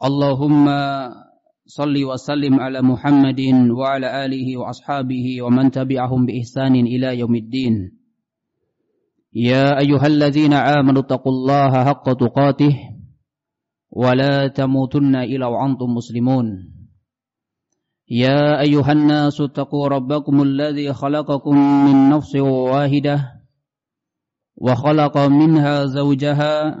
اللهم صل وسلم على محمد وعلى آله وأصحابه ومن تبعهم بإحسان إلى يوم الدين. يا أيها الذين آمنوا اتقوا الله حق تقاته ولا تموتن إلا وأنتم مسلمون. يا أيها الناس اتقوا ربكم الذي خلقكم من نفس واحدة وخلق منها زوجها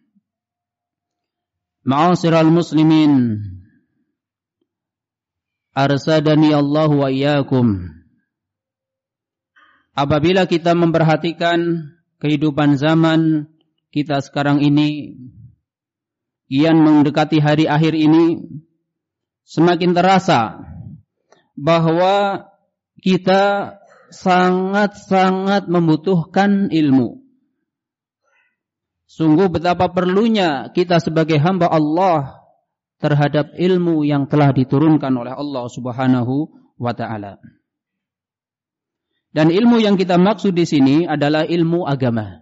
Ma'asyiral muslimin. Arsadani Allah wa iyyakum. Apabila kita memperhatikan kehidupan zaman kita sekarang ini kian mendekati hari akhir ini semakin terasa bahwa kita sangat-sangat membutuhkan ilmu Sungguh betapa perlunya kita sebagai hamba Allah terhadap ilmu yang telah diturunkan oleh Allah Subhanahu wa taala. Dan ilmu yang kita maksud di sini adalah ilmu agama.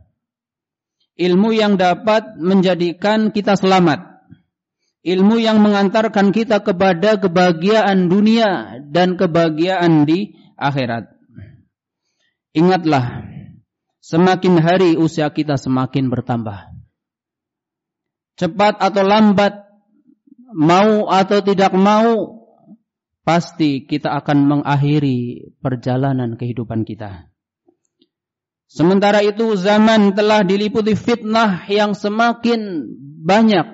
Ilmu yang dapat menjadikan kita selamat. Ilmu yang mengantarkan kita kepada kebahagiaan dunia dan kebahagiaan di akhirat. Ingatlah Semakin hari usia kita semakin bertambah. Cepat atau lambat, mau atau tidak mau, pasti kita akan mengakhiri perjalanan kehidupan kita. Sementara itu zaman telah diliputi fitnah yang semakin banyak.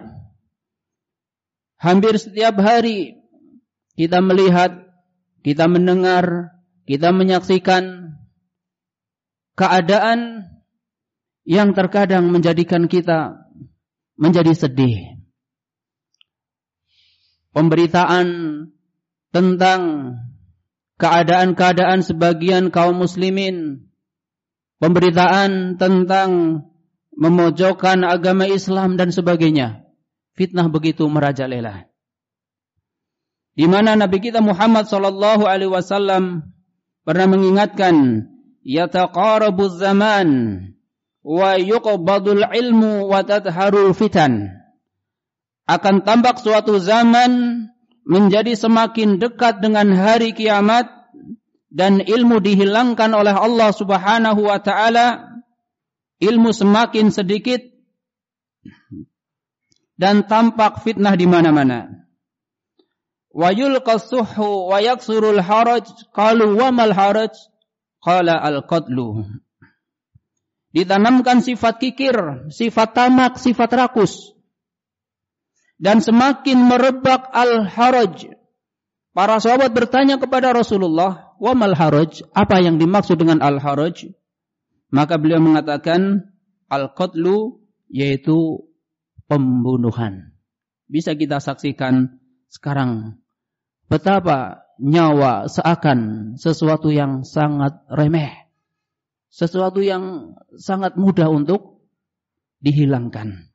Hampir setiap hari kita melihat, kita mendengar, kita menyaksikan keadaan yang terkadang menjadikan kita menjadi sedih. Pemberitaan tentang keadaan-keadaan sebagian kaum muslimin, pemberitaan tentang memojokkan agama Islam dan sebagainya. Fitnah begitu merajalela. Di mana Nabi kita Muhammad sallallahu alaihi wasallam pernah mengingatkan yataqarabu zaman wa yuqbadul ilmu wa tadharul fitan akan tampak suatu zaman menjadi semakin dekat dengan hari kiamat dan ilmu dihilangkan oleh Allah Subhanahu wa taala ilmu semakin sedikit dan tampak fitnah di mana-mana. Wa yulqas suhu wa yaksurul haraj qalu wa mal haraj Qala al-qadlu. Ditanamkan sifat kikir, sifat tamak, sifat rakus. Dan semakin merebak al-haraj. Para sahabat bertanya kepada Rasulullah, "Wa mal haraj?" Apa yang dimaksud dengan al-haraj? Maka beliau mengatakan, al-qadlu yaitu pembunuhan. Bisa kita saksikan sekarang betapa nyawa seakan sesuatu yang sangat remeh. Sesuatu yang sangat mudah untuk dihilangkan.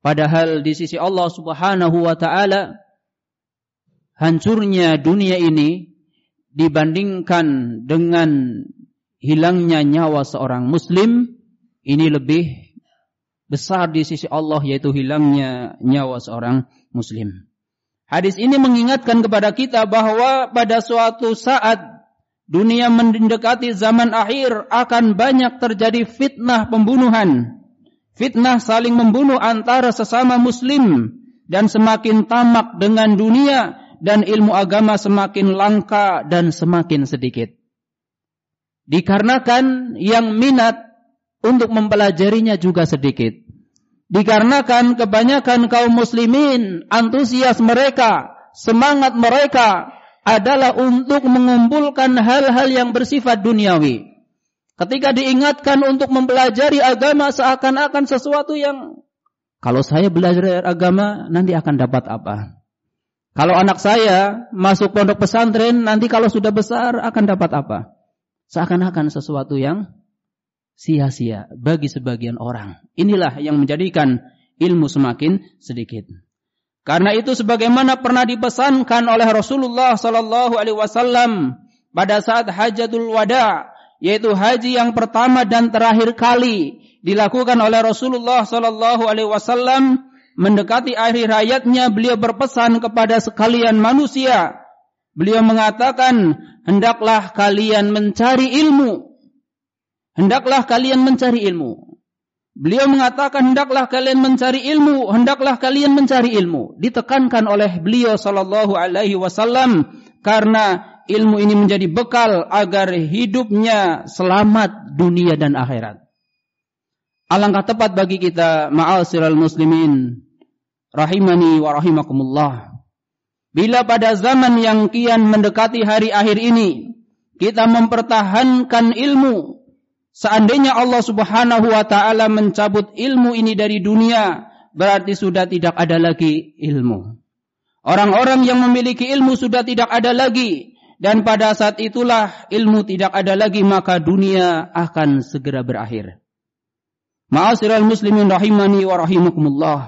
Padahal di sisi Allah subhanahu wa ta'ala, hancurnya dunia ini dibandingkan dengan hilangnya nyawa seorang muslim ini lebih besar di sisi Allah yaitu hilangnya nyawa seorang muslim. Hadis ini mengingatkan kepada kita bahwa pada suatu saat dunia mendekati zaman akhir akan banyak terjadi fitnah pembunuhan. Fitnah saling membunuh antara sesama muslim dan semakin tamak dengan dunia dan ilmu agama semakin langka dan semakin sedikit. Dikarenakan yang minat untuk mempelajarinya juga sedikit. Dikarenakan kebanyakan kaum muslimin, antusias mereka, semangat mereka adalah untuk mengumpulkan hal-hal yang bersifat duniawi. Ketika diingatkan untuk mempelajari agama seakan-akan sesuatu yang kalau saya belajar agama nanti akan dapat apa? Kalau anak saya masuk pondok pesantren nanti kalau sudah besar akan dapat apa? Seakan-akan sesuatu yang sia-sia bagi sebagian orang. Inilah yang menjadikan ilmu semakin sedikit. Karena itu sebagaimana pernah dipesankan oleh Rasulullah sallallahu alaihi wasallam pada saat Hajatul Wada, yaitu haji yang pertama dan terakhir kali dilakukan oleh Rasulullah sallallahu alaihi wasallam mendekati akhir hayatnya beliau berpesan kepada sekalian manusia. Beliau mengatakan, "Hendaklah kalian mencari ilmu Hendaklah kalian mencari ilmu. Beliau mengatakan hendaklah kalian mencari ilmu, hendaklah kalian mencari ilmu. Ditekankan oleh beliau sallallahu alaihi wasallam karena ilmu ini menjadi bekal agar hidupnya selamat dunia dan akhirat. Alangkah tepat bagi kita ma'asyiral muslimin rahimani wa rahimakumullah. Bila pada zaman yang kian mendekati hari akhir ini kita mempertahankan ilmu Seandainya Allah Subhanahu wa taala mencabut ilmu ini dari dunia, berarti sudah tidak ada lagi ilmu. Orang-orang yang memiliki ilmu sudah tidak ada lagi dan pada saat itulah ilmu tidak ada lagi maka dunia akan segera berakhir. Ma'asyiral muslimin rahimani wa rahimakumullah.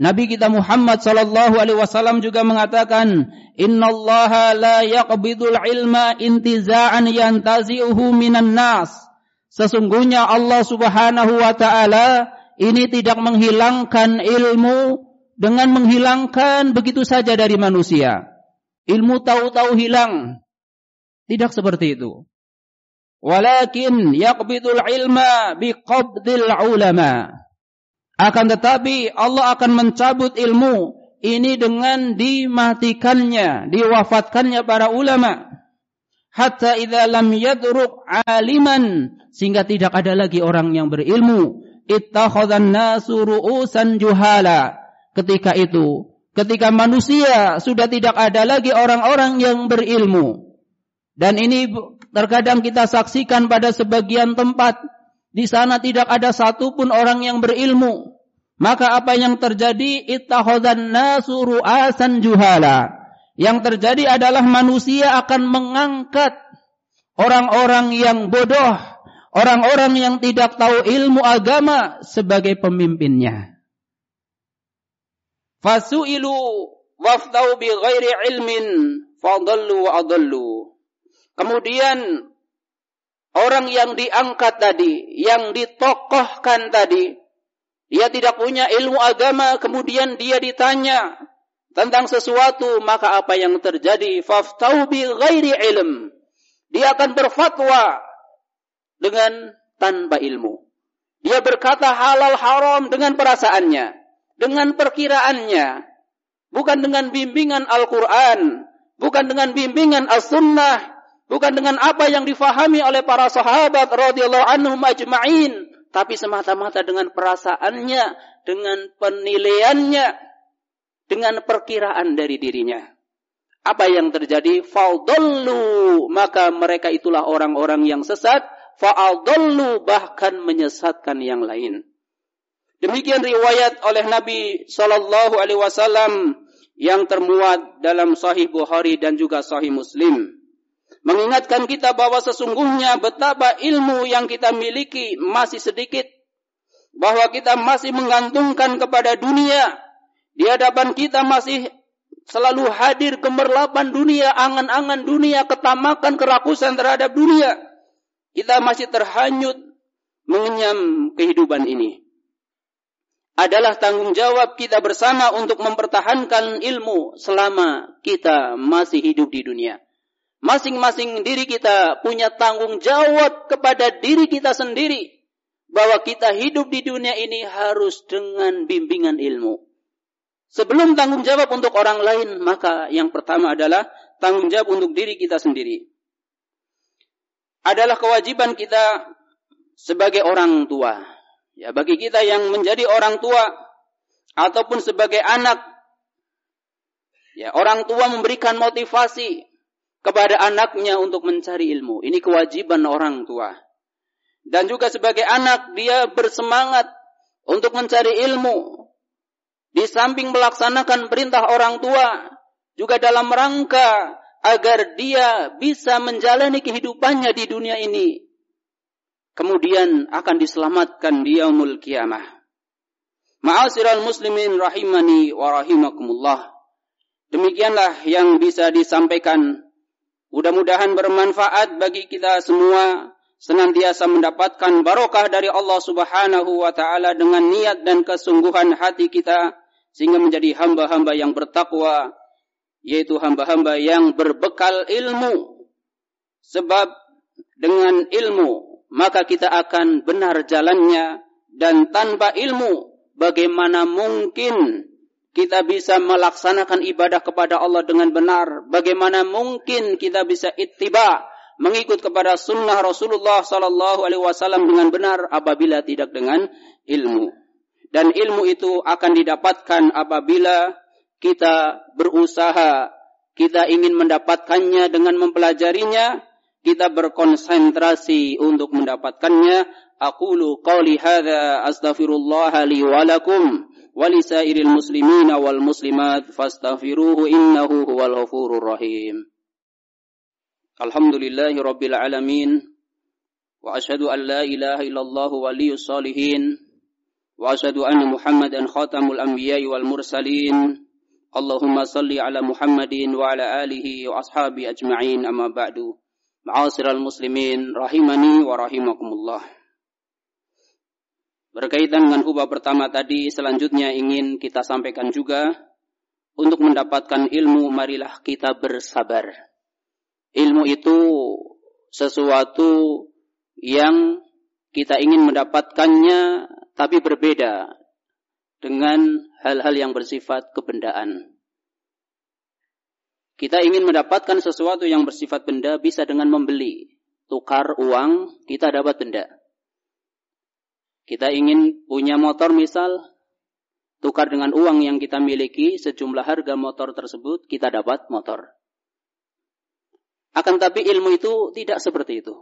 Nabi kita Muhammad sallallahu alaihi wasallam juga mengatakan, "Innallaha la yaqbidul ilma intiza'an yantazi'uhu minan nas." Sesungguhnya Allah Subhanahu wa taala ini tidak menghilangkan ilmu dengan menghilangkan begitu saja dari manusia. Ilmu tahu-tahu hilang. Tidak seperti itu. Walakin yaqbidul ilma biqabdil ulama. Akan tetapi Allah akan mencabut ilmu ini dengan dimatikannya, diwafatkannya para ulama. Hatta idza lam yadruk aliman sehingga tidak ada lagi orang yang berilmu. Ittakhadhan nasu ru'usan juhala. Ketika itu, ketika manusia sudah tidak ada lagi orang-orang yang berilmu. Dan ini terkadang kita saksikan pada sebagian tempat di sana tidak ada satupun orang yang berilmu. Maka apa yang terjadi ittakhadhan nasu ru'asan juhala. Yang terjadi adalah manusia akan mengangkat orang-orang yang bodoh, orang-orang yang tidak tahu ilmu agama sebagai pemimpinnya. Fasu'ilu waftau bi ghairi ilmin fadallu wa adallu. Kemudian orang yang diangkat tadi, yang ditokohkan tadi, dia tidak punya ilmu agama, kemudian dia ditanya tentang sesuatu, maka apa yang terjadi? Faftau bi ghairi ilm. Dia akan berfatwa dengan tanpa ilmu. Dia berkata halal haram dengan perasaannya, dengan perkiraannya, bukan dengan bimbingan Al-Quran, bukan dengan bimbingan As-Sunnah, bukan dengan apa yang difahami oleh para sahabat radhiyallahu anhum ajma'in, tapi semata-mata dengan perasaannya, dengan penilaiannya, dengan perkiraan dari dirinya. Apa yang terjadi? Faudallu, maka mereka itulah orang-orang yang sesat fa'adallu bahkan menyesatkan yang lain. Demikian riwayat oleh Nabi sallallahu alaihi wasallam yang termuat dalam Sahih Bukhari dan juga Sahih Muslim. Mengingatkan kita bahwa sesungguhnya betapa ilmu yang kita miliki masih sedikit. Bahwa kita masih menggantungkan kepada dunia. Di hadapan kita masih selalu hadir gemerlapan dunia, angan-angan dunia, ketamakan, kerakusan terhadap dunia. Kita masih terhanyut mengenyam kehidupan ini. Adalah tanggung jawab kita bersama untuk mempertahankan ilmu selama kita masih hidup di dunia. Masing-masing diri kita punya tanggung jawab kepada diri kita sendiri bahwa kita hidup di dunia ini harus dengan bimbingan ilmu. Sebelum tanggung jawab untuk orang lain, maka yang pertama adalah tanggung jawab untuk diri kita sendiri. Adalah kewajiban kita sebagai orang tua. Ya, bagi kita yang menjadi orang tua ataupun sebagai anak, ya, orang tua memberikan motivasi kepada anaknya untuk mencari ilmu. Ini kewajiban orang tua. Dan juga sebagai anak dia bersemangat untuk mencari ilmu. Di samping melaksanakan perintah orang tua, juga dalam rangka agar dia bisa menjalani kehidupannya di dunia ini. Kemudian akan diselamatkan di yaumul kiamah. Ma'asyiral muslimin rahimani wa rahimakumullah. Demikianlah yang bisa disampaikan Mudah-mudahan bermanfaat bagi kita semua senantiasa mendapatkan barokah dari Allah Subhanahu wa taala dengan niat dan kesungguhan hati kita sehingga menjadi hamba-hamba yang bertakwa yaitu hamba-hamba yang berbekal ilmu sebab dengan ilmu maka kita akan benar jalannya dan tanpa ilmu bagaimana mungkin kita bisa melaksanakan ibadah kepada Allah dengan benar. Bagaimana mungkin kita bisa ittiba mengikut kepada sunnah Rasulullah Sallallahu Alaihi Wasallam dengan benar apabila tidak dengan ilmu. Dan ilmu itu akan didapatkan apabila kita berusaha, kita ingin mendapatkannya dengan mempelajarinya, kita berkonsentrasi untuk mendapatkannya. Aqulu qawli hadha astaghfirullah li wa lakum wa wal muslimat fastaghfiruhu innahu huwal ghafurur rahim. Alhamdulillahi Rabbil Alamin. Wa ashadu an la ilaha illallah waliyu salihin. Wa ashadu anna Muhammadan khatamul anbiya wal mursalin. Allahumma salli ala Muhammadin wa ala alihi wa ashabi ajma'in. Amma ba'du. Ma'asiral muslimin rahimani wa rahimakumullah. Berkaitan dengan hubah pertama tadi selanjutnya ingin kita sampaikan juga untuk mendapatkan ilmu marilah kita bersabar. Ilmu itu sesuatu yang kita ingin mendapatkannya, tapi berbeda dengan hal-hal yang bersifat kebendaan. Kita ingin mendapatkan sesuatu yang bersifat benda bisa dengan membeli. Tukar uang, kita dapat benda. Kita ingin punya motor misal, tukar dengan uang yang kita miliki, sejumlah harga motor tersebut, kita dapat motor. Akan tapi ilmu itu tidak seperti itu.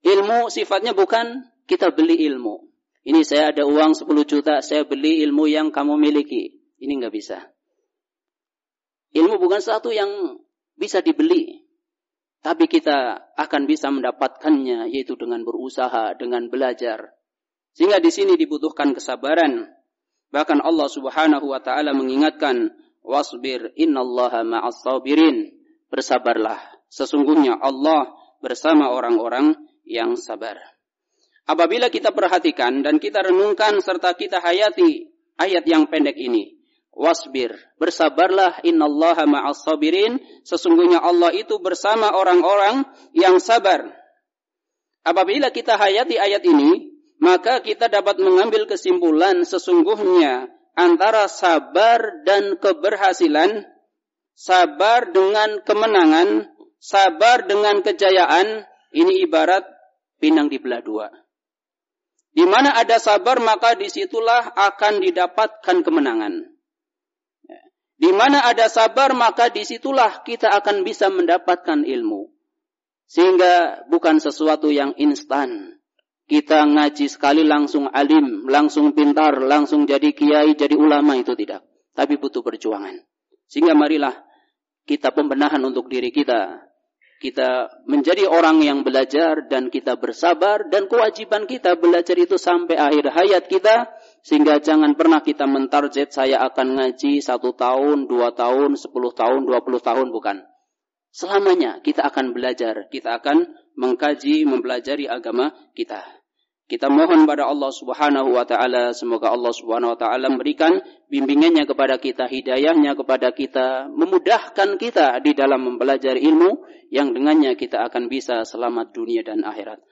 Ilmu sifatnya bukan kita beli ilmu. Ini saya ada uang 10 juta, saya beli ilmu yang kamu miliki. Ini nggak bisa. Ilmu bukan satu yang bisa dibeli. Tapi kita akan bisa mendapatkannya yaitu dengan berusaha, dengan belajar, sehingga di sini dibutuhkan kesabaran. Bahkan Allah Subhanahu wa taala mengingatkan, "Wasbir innallaha ma'as sabirin." Bersabarlah, sesungguhnya Allah bersama orang-orang yang sabar. Apabila kita perhatikan dan kita renungkan serta kita hayati ayat yang pendek ini, wasbir, bersabarlah innallaha ma'as sabirin, sesungguhnya Allah itu bersama orang-orang yang sabar. Apabila kita hayati ayat ini, maka kita dapat mengambil kesimpulan sesungguhnya antara sabar dan keberhasilan, sabar dengan kemenangan, sabar dengan kejayaan, ini ibarat pinang di belah dua. Di mana ada sabar maka di situlah akan didapatkan kemenangan. Di mana ada sabar maka di situlah kita akan bisa mendapatkan ilmu. Sehingga bukan sesuatu yang instan kita ngaji sekali langsung alim, langsung pintar, langsung jadi kiai, jadi ulama itu tidak. Tapi butuh perjuangan. Sehingga marilah kita pembenahan untuk diri kita. Kita menjadi orang yang belajar dan kita bersabar dan kewajiban kita belajar itu sampai akhir hayat kita Sehingga jangan pernah kita mentarget saya akan ngaji satu tahun, dua tahun, sepuluh tahun, dua puluh tahun, bukan. Selamanya kita akan belajar, kita akan mengkaji, mempelajari agama kita. Kita mohon pada Allah Subhanahu wa taala semoga Allah Subhanahu wa taala memberikan bimbingannya kepada kita, hidayahnya kepada kita, memudahkan kita di dalam mempelajari ilmu yang dengannya kita akan bisa selamat dunia dan akhirat.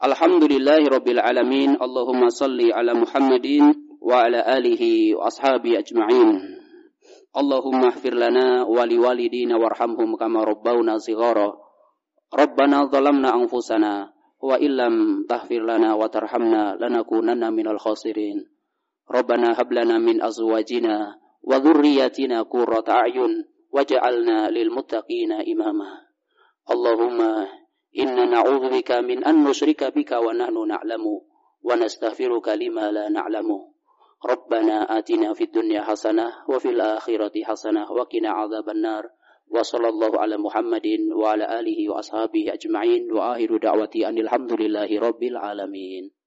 Alhamdulillahirabbil alamin. Allahumma salli ala Muhammadin wa ala alihi wa ashabi ajma'in. Allahumma ighfir lana wa liwalidina warhamhum kama rabbawna shighara. Rabbana zalamna anfusana وإن لم تغفر لنا وترحمنا لنكونن من الخاسرين ربنا هب لنا من أزواجنا وذرياتنا قرة أعين وجعلنا للمتقين إماما اللهم إنا نعوذ بك من أن نشرك بك ونحن نعلم ونستغفرك لما لا نعلم ربنا آتنا في الدنيا حسنة وفي الآخرة حسنة وقنا عذاب النار وصلى الله على محمد وعلى آله وأصحابه أجمعين وآخر دعوتي أن الحمد لله رب العالمين.